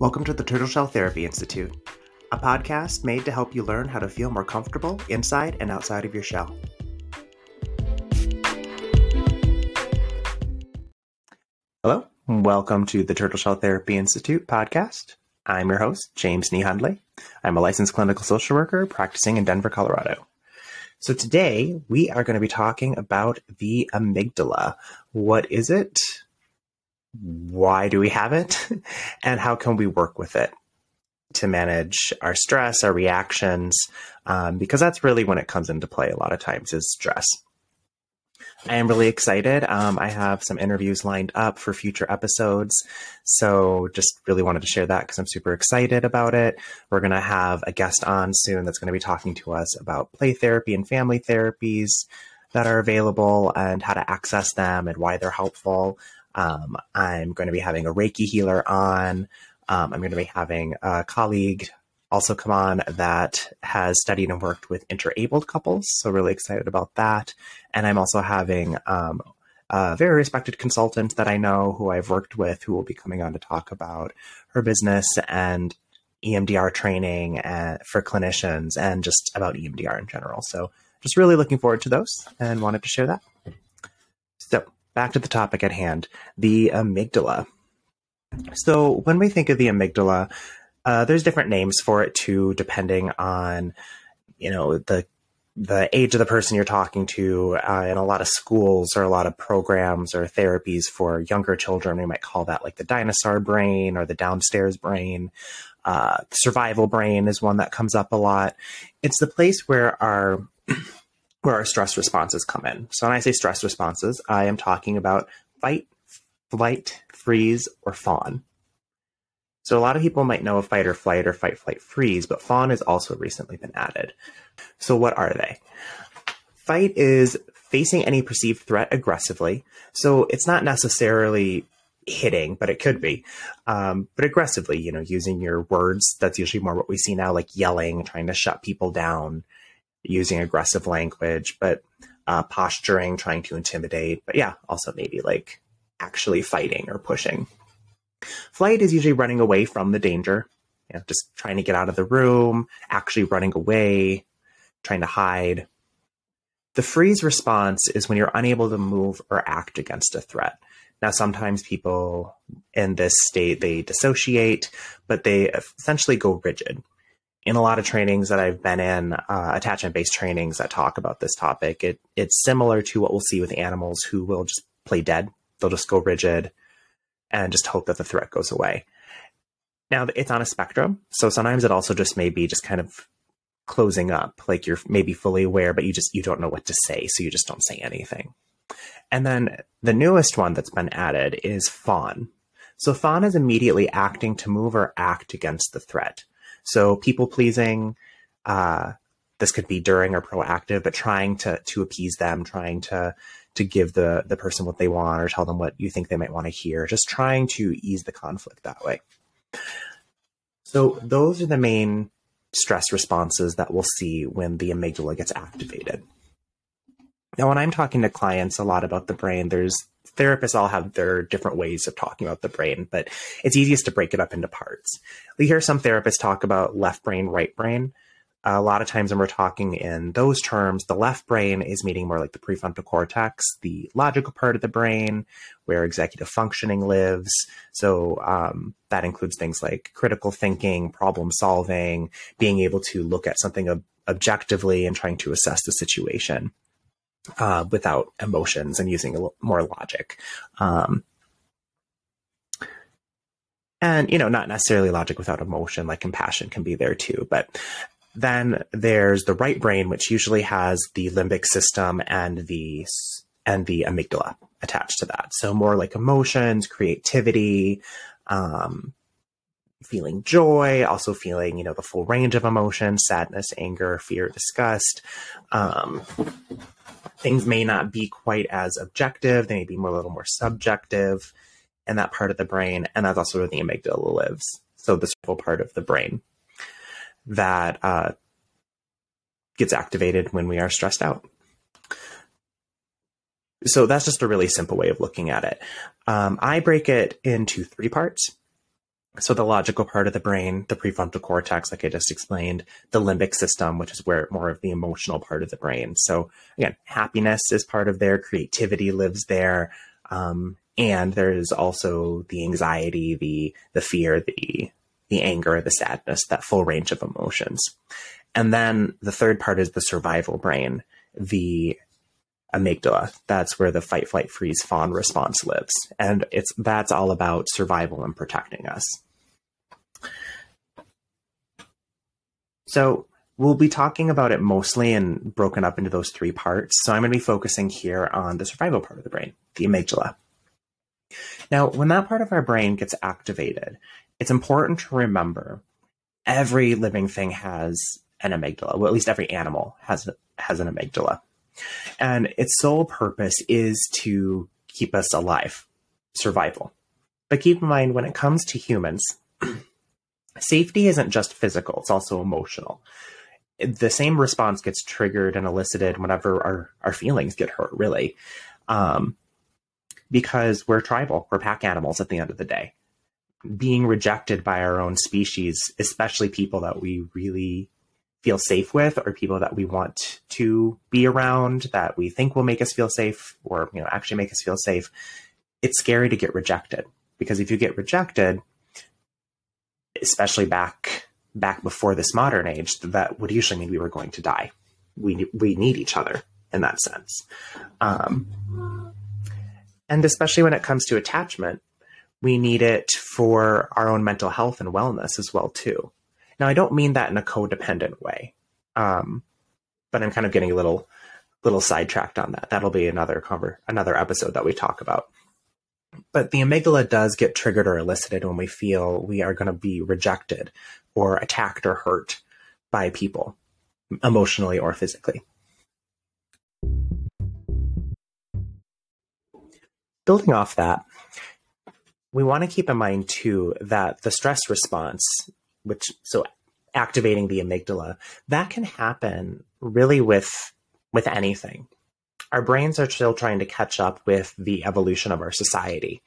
Welcome to the Turtle Shell Therapy Institute, a podcast made to help you learn how to feel more comfortable inside and outside of your shell. Hello, welcome to the Turtle Shell Therapy Institute podcast. I'm your host, James Nehundley. I'm a licensed clinical social worker practicing in Denver, Colorado. So today we are going to be talking about the amygdala. What is it? Why do we have it? And how can we work with it to manage our stress, our reactions? Um, because that's really when it comes into play a lot of times is stress. I am really excited. Um, I have some interviews lined up for future episodes. So just really wanted to share that because I'm super excited about it. We're going to have a guest on soon that's going to be talking to us about play therapy and family therapies that are available and how to access them and why they're helpful. Um, I'm going to be having a Reiki healer on. Um, I'm going to be having a colleague also come on that has studied and worked with interabled couples. So, really excited about that. And I'm also having um, a very respected consultant that I know who I've worked with who will be coming on to talk about her business and EMDR training uh, for clinicians and just about EMDR in general. So, just really looking forward to those and wanted to share that. Back to the topic at hand the amygdala. So, when we think of the amygdala, uh, there's different names for it too, depending on you know the the age of the person you're talking to. Uh, in a lot of schools or a lot of programs or therapies for younger children, we might call that like the dinosaur brain or the downstairs brain. Uh, survival brain is one that comes up a lot. It's the place where our where our stress responses come in. So when I say stress responses, I am talking about fight, flight, freeze, or fawn. So a lot of people might know of fight or flight or fight, flight, freeze, but fawn has also recently been added. So what are they? Fight is facing any perceived threat aggressively. So it's not necessarily hitting, but it could be. Um, but aggressively, you know, using your words. That's usually more what we see now, like yelling, trying to shut people down, using aggressive language, but uh, posturing, trying to intimidate. But yeah, also maybe like actually fighting or pushing. Flight is usually running away from the danger, you know, just trying to get out of the room, actually running away, trying to hide. The freeze response is when you're unable to move or act against a threat. Now, sometimes people in this state, they dissociate, but they essentially go rigid. In a lot of trainings that I've been in, uh, attachment based trainings that talk about this topic, it, it's similar to what we'll see with animals who will just play dead. They'll just go rigid and just hope that the threat goes away. Now it's on a spectrum, so sometimes it also just may be just kind of closing up, like you're maybe fully aware, but you just you don't know what to say, so you just don't say anything. And then the newest one that's been added is fawn. So fawn is immediately acting to move or act against the threat. So people pleasing, uh, this could be during or proactive, but trying to to appease them, trying to to give the the person what they want or tell them what you think they might want to hear just trying to ease the conflict that way. So those are the main stress responses that we'll see when the amygdala gets activated. Now when i'm talking to clients a lot about the brain there's therapists all have their different ways of talking about the brain but it's easiest to break it up into parts. We hear some therapists talk about left brain right brain. A lot of times when we're talking in those terms, the left brain is meaning more like the prefrontal cortex, the logical part of the brain where executive functioning lives. So um, that includes things like critical thinking, problem solving, being able to look at something ob- objectively and trying to assess the situation uh, without emotions and using more logic. Um, and you know not necessarily logic without emotion like compassion can be there too but then there's the right brain, which usually has the limbic system and the and the amygdala attached to that. So more like emotions, creativity, um, feeling joy, also feeling you know the full range of emotions: sadness, anger, fear, disgust. Um, things may not be quite as objective; they may be more a little more subjective in that part of the brain, and that's also where the amygdala lives. So this whole part of the brain that uh, gets activated when we are stressed out. So that's just a really simple way of looking at it. Um, I break it into three parts. So the logical part of the brain, the prefrontal cortex, like I just explained, the limbic system, which is where more of the emotional part of the brain. So again, happiness is part of there, creativity lives there, um, and there is also the anxiety, the the fear, the the anger, the sadness, that full range of emotions. And then the third part is the survival brain, the amygdala. That's where the fight, flight, freeze, fawn response lives. And it's that's all about survival and protecting us. So we'll be talking about it mostly and broken up into those three parts. So I'm going to be focusing here on the survival part of the brain, the amygdala. Now, when that part of our brain gets activated, it's important to remember every living thing has an amygdala. Well, at least every animal has has an amygdala. And its sole purpose is to keep us alive, survival. But keep in mind when it comes to humans, safety isn't just physical, it's also emotional. The same response gets triggered and elicited whenever our, our feelings get hurt, really. Um, because we're tribal, we're pack animals at the end of the day. Being rejected by our own species, especially people that we really feel safe with or people that we want to be around that we think will make us feel safe or you know actually make us feel safe it's scary to get rejected. Because if you get rejected especially back back before this modern age that would usually mean we were going to die. We we need each other in that sense. Um, and especially when it comes to attachment we need it for our own mental health and wellness as well too now, I don't mean that in a codependent way, um, but I'm kind of getting a little little sidetracked on that. That'll be another another episode that we talk about. But the amygdala does get triggered or elicited when we feel we are going to be rejected or attacked or hurt by people, emotionally or physically. Building off that, we want to keep in mind too that the stress response which so activating the amygdala, that can happen really with with anything. Our brains are still trying to catch up with the evolution of our society.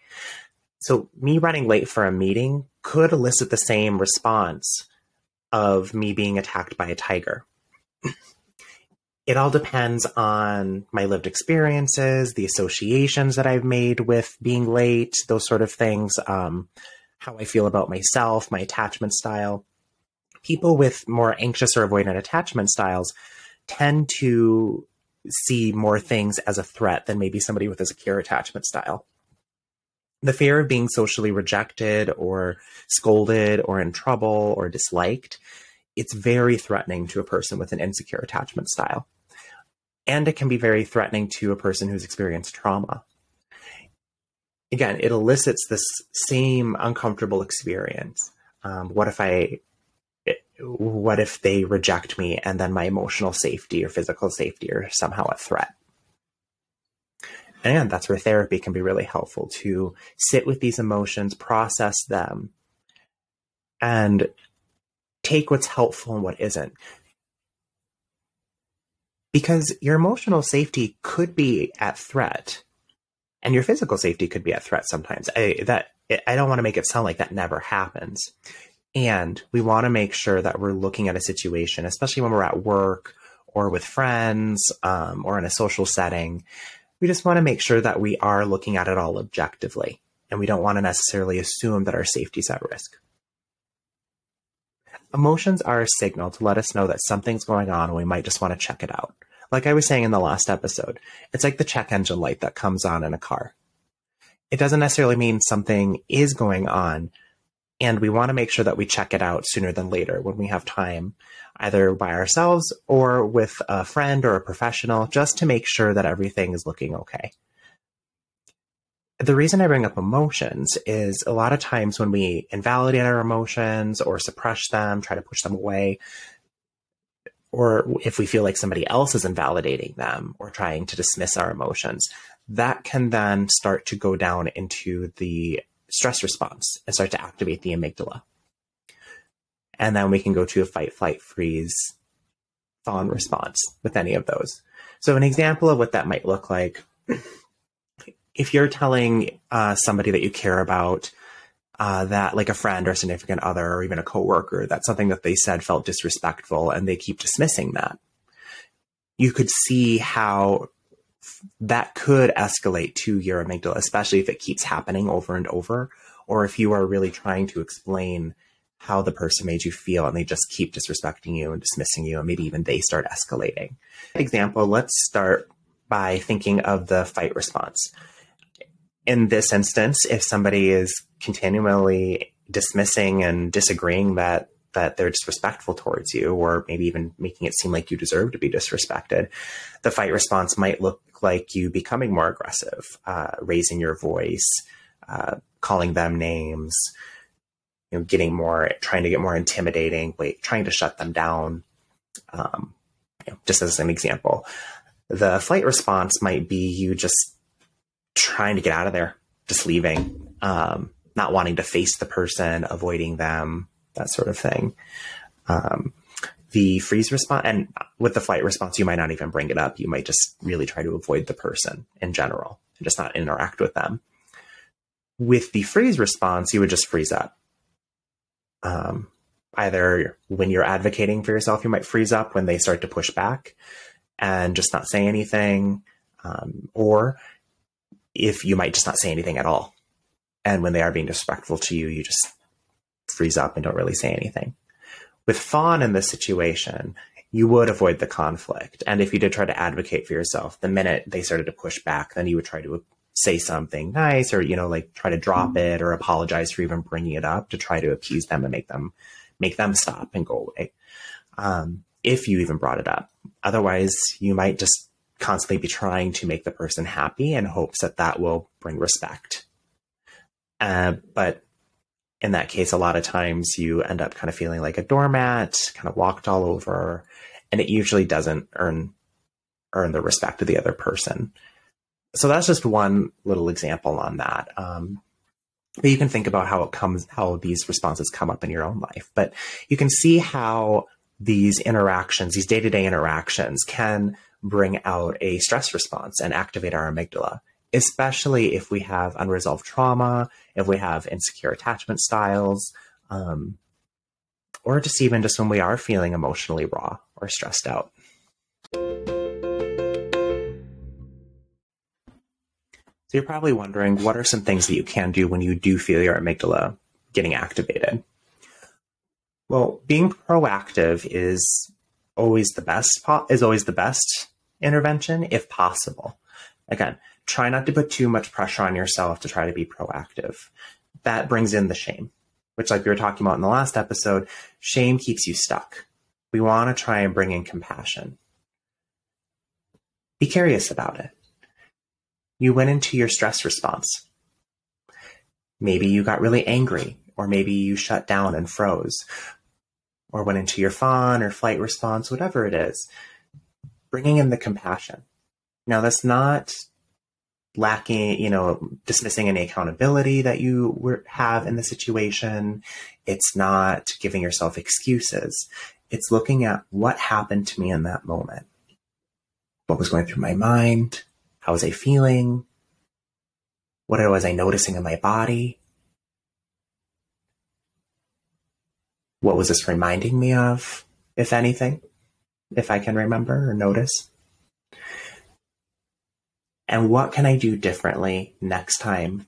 So me running late for a meeting could elicit the same response of me being attacked by a tiger. it all depends on my lived experiences, the associations that I've made with being late, those sort of things. Um, how I feel about myself, my attachment style. People with more anxious or avoidant attachment styles tend to see more things as a threat than maybe somebody with a secure attachment style. The fear of being socially rejected or scolded or in trouble or disliked, it's very threatening to a person with an insecure attachment style. And it can be very threatening to a person who's experienced trauma again, it elicits this same uncomfortable experience. Um, what if I, what if they reject me and then my emotional safety or physical safety are somehow a threat? And that's where therapy can be really helpful to sit with these emotions, process them, and take what's helpful and what isn't. Because your emotional safety could be at threat and your physical safety could be at threat sometimes. I, that I don't want to make it sound like that never happens. And we want to make sure that we're looking at a situation, especially when we're at work or with friends um, or in a social setting. We just want to make sure that we are looking at it all objectively. And we don't want to necessarily assume that our safety is at risk. Emotions are a signal to let us know that something's going on and we might just want to check it out. Like I was saying in the last episode, it's like the check engine light that comes on in a car. It doesn't necessarily mean something is going on, and we want to make sure that we check it out sooner than later when we have time, either by ourselves or with a friend or a professional, just to make sure that everything is looking okay. The reason I bring up emotions is a lot of times when we invalidate our emotions or suppress them, try to push them away, or if we feel like somebody else is invalidating them or trying to dismiss our emotions, that can then start to go down into the stress response and start to activate the amygdala. And then we can go to a fight, flight, freeze, fawn response with any of those. So, an example of what that might look like if you're telling uh, somebody that you care about uh, that like a friend or significant other or even a coworker that something that they said felt disrespectful and they keep dismissing that. You could see how that could escalate to your amygdala especially if it keeps happening over and over or if you are really trying to explain how the person made you feel and they just keep disrespecting you and dismissing you and maybe even they start escalating. Example let's start by thinking of the fight response in this instance, if somebody is continually dismissing and disagreeing that that they're disrespectful towards you, or maybe even making it seem like you deserve to be disrespected, the fight response might look like you becoming more aggressive, uh, raising your voice, uh, calling them names, you know, getting more, trying to get more intimidating, wait, trying to shut them down. Um, you know, just as an example, the flight response might be you just trying to get out of there, just leaving, um, not wanting to face the person, avoiding them, that sort of thing. Um, the freeze response, and with the flight response, you might not even bring it up. You might just really try to avoid the person in general and just not interact with them. With the freeze response, you would just freeze up. Um, either when you're advocating for yourself, you might freeze up when they start to push back and just not say anything. Um, or if you might just not say anything at all. And when they are being disrespectful to you, you just freeze up and don't really say anything. With fawn in this situation, you would avoid the conflict. And if you did try to advocate for yourself, the minute they started to push back, then you would try to say something nice or, you know, like try to drop mm-hmm. it or apologize for even bringing it up to try to appease them and make them, make them stop and go away. Um, if you even brought it up. Otherwise, you might just constantly be trying to make the person happy in hopes that that will bring respect. Uh, but in that case, a lot of times you end up kind of feeling like a doormat, kind of walked all over, and it usually doesn't earn earn the respect of the other person. So that's just one little example on that. Um, but you can think about how it comes, how these responses come up in your own life. But you can see how these interactions, these day to day interactions, can bring out a stress response and activate our amygdala, especially if we have unresolved trauma, if we have insecure attachment styles, um, or just even just when we are feeling emotionally raw or stressed out. So you're probably wondering what are some things that you can do when you do feel your amygdala getting activated? Well, being proactive is always the best is always the best intervention if possible. Again, try not to put too much pressure on yourself to try to be proactive. That brings in the shame, which, like we were talking about in the last episode, shame keeps you stuck. We want to try and bring in compassion. Be curious about it. You went into your stress response. Maybe you got really angry, or maybe you shut down and froze, or went into your fawn or flight response, whatever it is bringing in the compassion. Now, that's not lacking, you know, dismissing any accountability that you have in the situation. It's not giving yourself excuses. It's looking at what happened to me in that moment. What was going through my mind? How was I feeling? What was I noticing in my body? What was this reminding me of, if anything? If I can remember or notice? And what can I do differently next time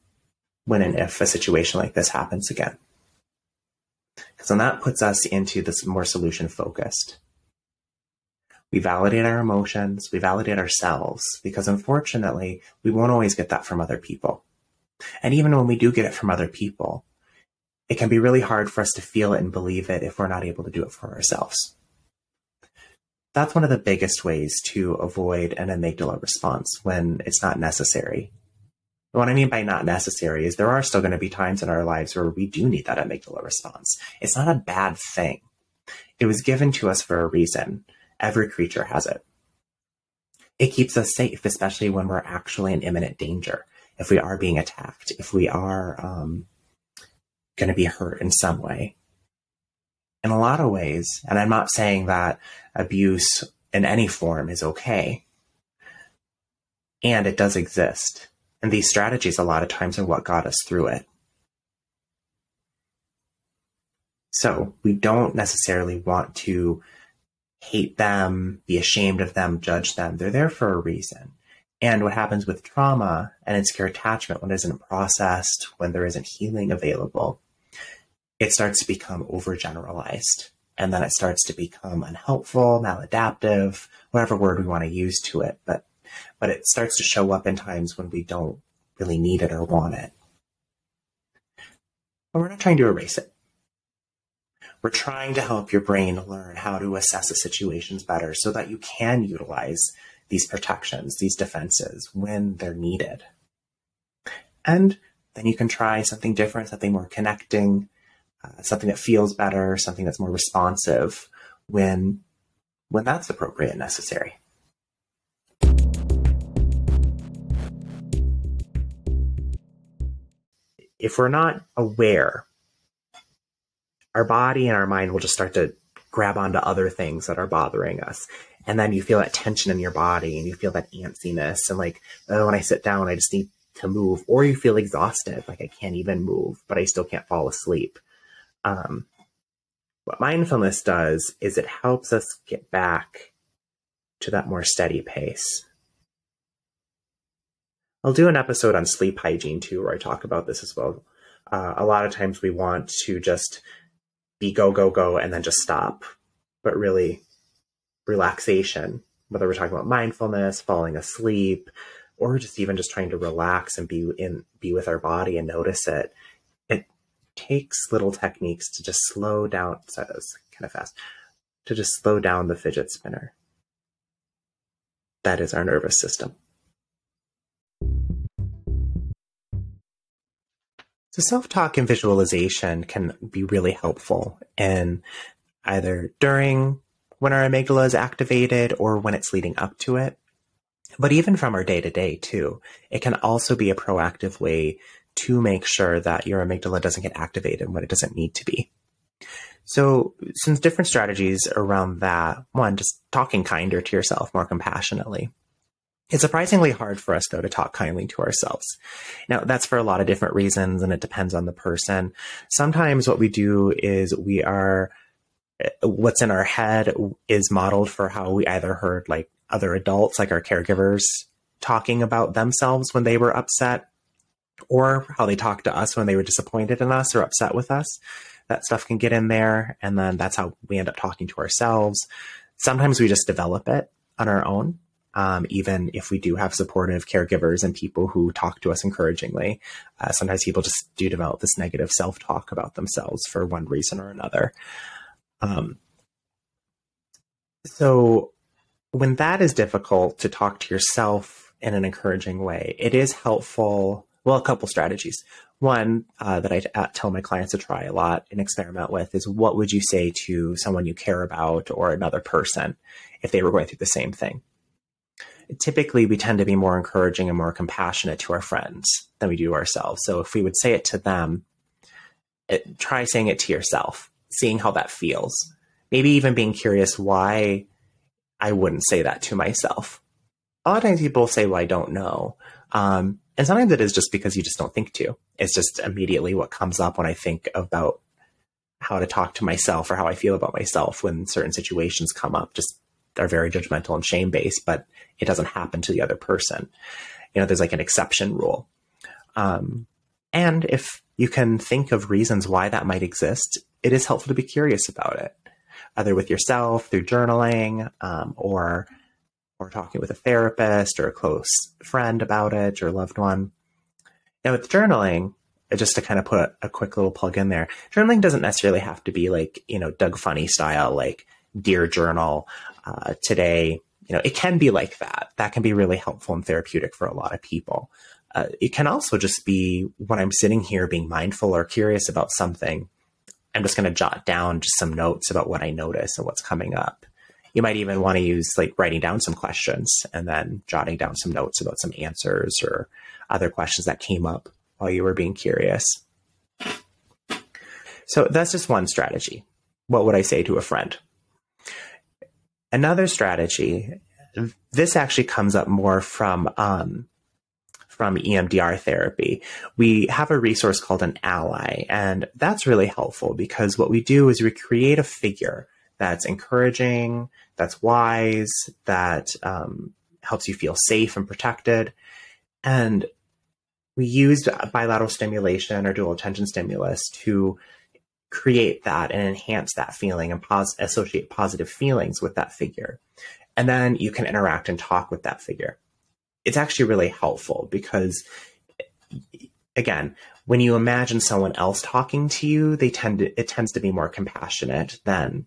when and if a situation like this happens again? Because then that puts us into this more solution focused. We validate our emotions, we validate ourselves, because unfortunately, we won't always get that from other people. And even when we do get it from other people, it can be really hard for us to feel it and believe it if we're not able to do it for ourselves that's one of the biggest ways to avoid an amygdala response when it's not necessary. What I mean by not necessary is there are still going to be times in our lives where we do need that amygdala response. It's not a bad thing. It was given to us for a reason. Every creature has it. It keeps us safe, especially when we're actually in imminent danger. If we are being attacked, if we are um, going to be hurt in some way, in a lot of ways, and I'm not saying that abuse in any form is okay, and it does exist. And these strategies, a lot of times, are what got us through it. So we don't necessarily want to hate them, be ashamed of them, judge them. They're there for a reason. And what happens with trauma and insecure attachment when it isn't processed, when there isn't healing available, it starts to become overgeneralized. And then it starts to become unhelpful, maladaptive, whatever word we want to use to it. But but it starts to show up in times when we don't really need it or want it. But we're not trying to erase it. We're trying to help your brain learn how to assess the situations better so that you can utilize these protections, these defenses when they're needed. And then you can try something different, something more connecting, uh, something that feels better, something that's more responsive when when that's appropriate and necessary. If we're not aware our body and our mind will just start to grab onto other things that are bothering us. And then you feel that tension in your body and you feel that antsiness. And like, oh, when I sit down, I just need to move. Or you feel exhausted, like I can't even move, but I still can't fall asleep. Um, what mindfulness does is it helps us get back to that more steady pace. I'll do an episode on sleep hygiene too, where I talk about this as well. Uh, a lot of times we want to just be go, go, go, and then just stop. But really, relaxation, whether we're talking about mindfulness, falling asleep, or just even just trying to relax and be in be with our body and notice it. Takes little techniques to just slow down. Sorry, that was kind of fast. To just slow down the fidget spinner. That is our nervous system. So self-talk and visualization can be really helpful in either during when our amygdala is activated or when it's leading up to it. But even from our day to day too, it can also be a proactive way to make sure that your amygdala doesn't get activated when it doesn't need to be. So some different strategies around that. One, just talking kinder to yourself, more compassionately. It's surprisingly hard for us, though, to talk kindly to ourselves. Now, that's for a lot of different reasons, and it depends on the person. Sometimes what we do is we are, uh, what's in our head is modeled for how we either heard like other adults, like our caregivers, talking about themselves when they were upset, or how they talked to us when they were disappointed in us or upset with us. That stuff can get in there, and then that's how we end up talking to ourselves. Sometimes we just develop it on our own um, even if we do have supportive caregivers and people who talk to us encouragingly. Uh, sometimes people just do develop this negative self talk about themselves for one reason or another. Um, so, when that is difficult to talk to yourself in an encouraging way, it is helpful. Well, a couple strategies. One uh, that I t- uh, tell my clients to try a lot and experiment with is what would you say to someone you care about or another person if they were going through the same thing? typically we tend to be more encouraging and more compassionate to our friends than we do ourselves. So if we would say it to them, it, try saying it to yourself, seeing how that feels. Maybe even being curious why I wouldn't say that to myself. A lot of times people say, well, I don't know. Um, and sometimes it is just because you just don't think to. It's just immediately what comes up when I think about how to talk to myself or how I feel about myself when certain situations come up. Just are very judgmental and shame based, but it doesn't happen to the other person. You know, there's like an exception rule. Um, and if you can think of reasons why that might exist, it is helpful to be curious about it, either with yourself through journaling um, or or talking with a therapist or a close friend about it or loved one. And with journaling, just to kind of put a quick little plug in there, journaling doesn't necessarily have to be like, you know, Doug Funnie style, like Dear Journal, uh, today, you know, it can be like that. That can be really helpful and therapeutic for a lot of people. Uh, it can also just be when I'm sitting here being mindful or curious about something, I'm just going to jot down just some notes about what I notice and what's coming up. You might even want to use like writing down some questions and then jotting down some notes about some answers or other questions that came up while you were being curious. So that's just one strategy. What would I say to a friend? Another strategy, this actually comes up more from um, from EMDR therapy, we have a resource called an ally. And that's really helpful because what we do is we create a figure that's encouraging, that's wise, that um, helps you feel safe and protected. And we used bilateral stimulation or dual attention stimulus to create that and enhance that feeling and pos- associate positive feelings with that figure. And then you can interact and talk with that figure. It's actually really helpful because, again, when you imagine someone else talking to you, they tend to, it tends to be more compassionate than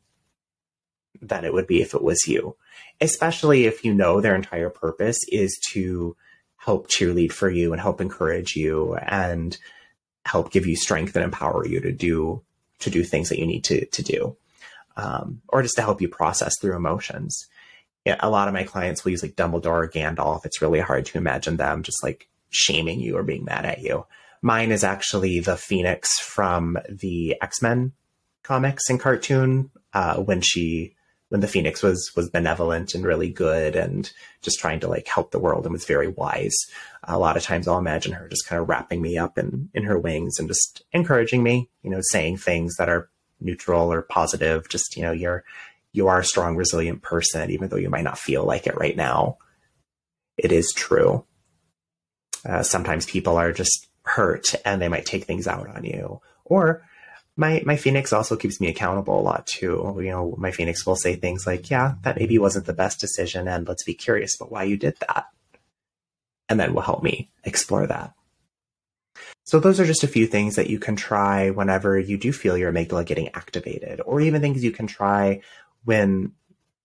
than it would be if it was you. Especially if you know their entire purpose is to help cheerlead for you and help encourage you and help give you strength and empower you to do to do things that you need to to do, um, or just to help you process through emotions. Yeah, a lot of my clients will use like Dumbledore or Gandalf. It's really hard to imagine them just like shaming you or being mad at you. Mine is actually the Phoenix from the X Men comics and cartoon uh, when she when the Phoenix was was benevolent and really good and just trying to like help the world and was very wise. A lot of times I'll imagine her just kind of wrapping me up in in her wings and just encouraging me, you know, saying things that are neutral or positive, just, you know, you're you are a strong, resilient person, even though you might not feel like it right now. It is true. Uh, sometimes people are just hurt and they might take things out on you. Or my my phoenix also keeps me accountable a lot too. You know my phoenix will say things like yeah that maybe wasn't the best decision and let's be curious about why you did that. And then will help me explore that. So those are just a few things that you can try whenever you do feel your amygdala getting activated or even things you can try when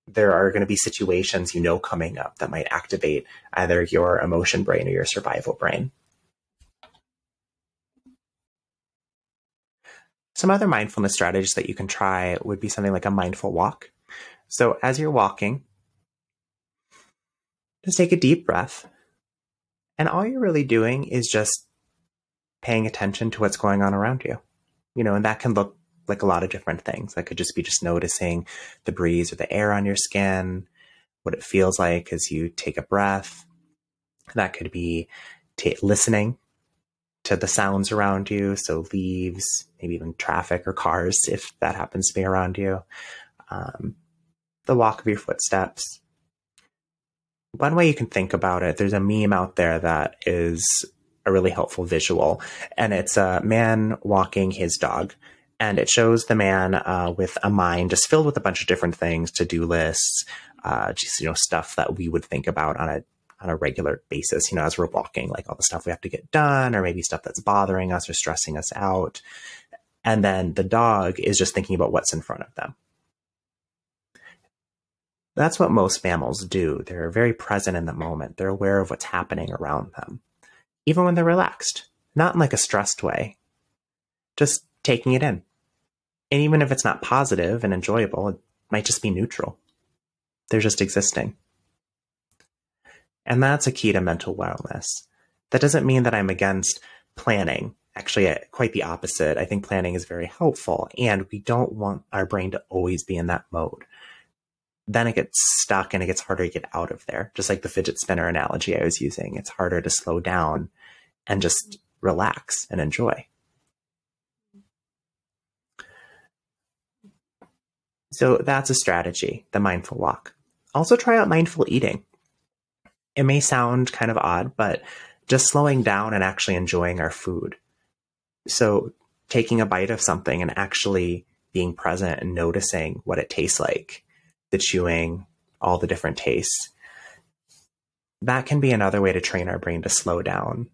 there are going to be situations you know coming up that might activate either your emotion brain or your survival brain Some other mindfulness strategies that you can try would be something like a mindful walk. So as you're walking, just take a deep breath. And all you're really doing is just paying attention to what's going on around you. You know, and that can look like a lot of different things. That could just be just noticing the breeze or the air on your skin, what it feels like as you take a breath. That could be t- listening to the sounds around you. So leaves, maybe even traffic or cars, if that happens to be around you. Um, the walk of your footsteps. One way you can think about it, there's a meme out there that is a really helpful visual, and it's a man walking his dog. And it shows the man uh, with a mind just filled with a bunch of different things, to do lists, uh, just you know stuff that we would think about on a on a regular basis, you know, as we're walking, like all the stuff we have to get done, or maybe stuff that's bothering us or stressing us out. And then the dog is just thinking about what's in front of them. That's what most mammals do. They're very present in the moment. They're aware of what's happening around them, even when they're relaxed, not in like a stressed way, just taking it in. And even if it's not positive and enjoyable, it might just be neutral. They're just existing. And that's a key to mental wellness. That doesn't mean that I'm against planning. Actually, quite the opposite. I think planning is very helpful, and we don't want our brain to always be in that mode. Then it gets stuck and it gets harder to get out of there. Just like the fidget spinner analogy I was using, it's harder to slow down and just relax and enjoy. So that's a strategy, the mindful walk. Also, try out mindful eating it may sound kind of odd, but just slowing down and actually enjoying our food. So taking a bite of something and actually being present and noticing what it tastes like, the chewing, all the different tastes. That can be another way to train our brain to slow down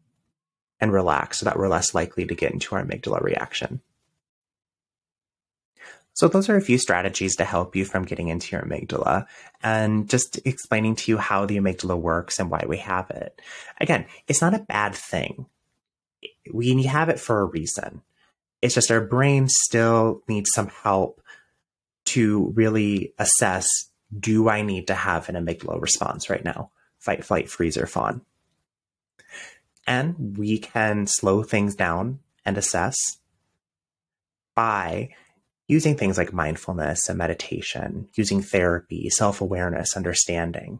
and relax so that we're less likely to get into our amygdala reaction. So those are a few strategies to help you from getting into your amygdala and just explaining to you how the amygdala works and why we have it. Again, it's not a bad thing. We have it for a reason. It's just our brain still needs some help to really assess do I need to have an amygdala response right now? Fight, flight, freeze, or fawn. And we can slow things down and assess by using things like mindfulness and meditation, using therapy, self awareness, understanding.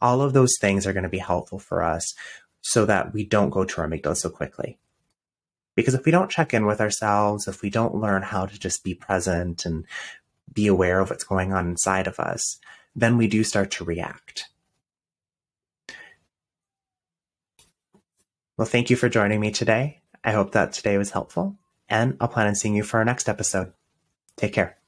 All of those things are going to be helpful for us so that we don't go to our amygdala so quickly. Because if we don't check in with ourselves, if we don't learn how to just be present and be aware of what's going on inside of us, then we do start to react. Well, thank you for joining me today. I hope that today was helpful, and I'll plan on seeing you for our next episode. Take care.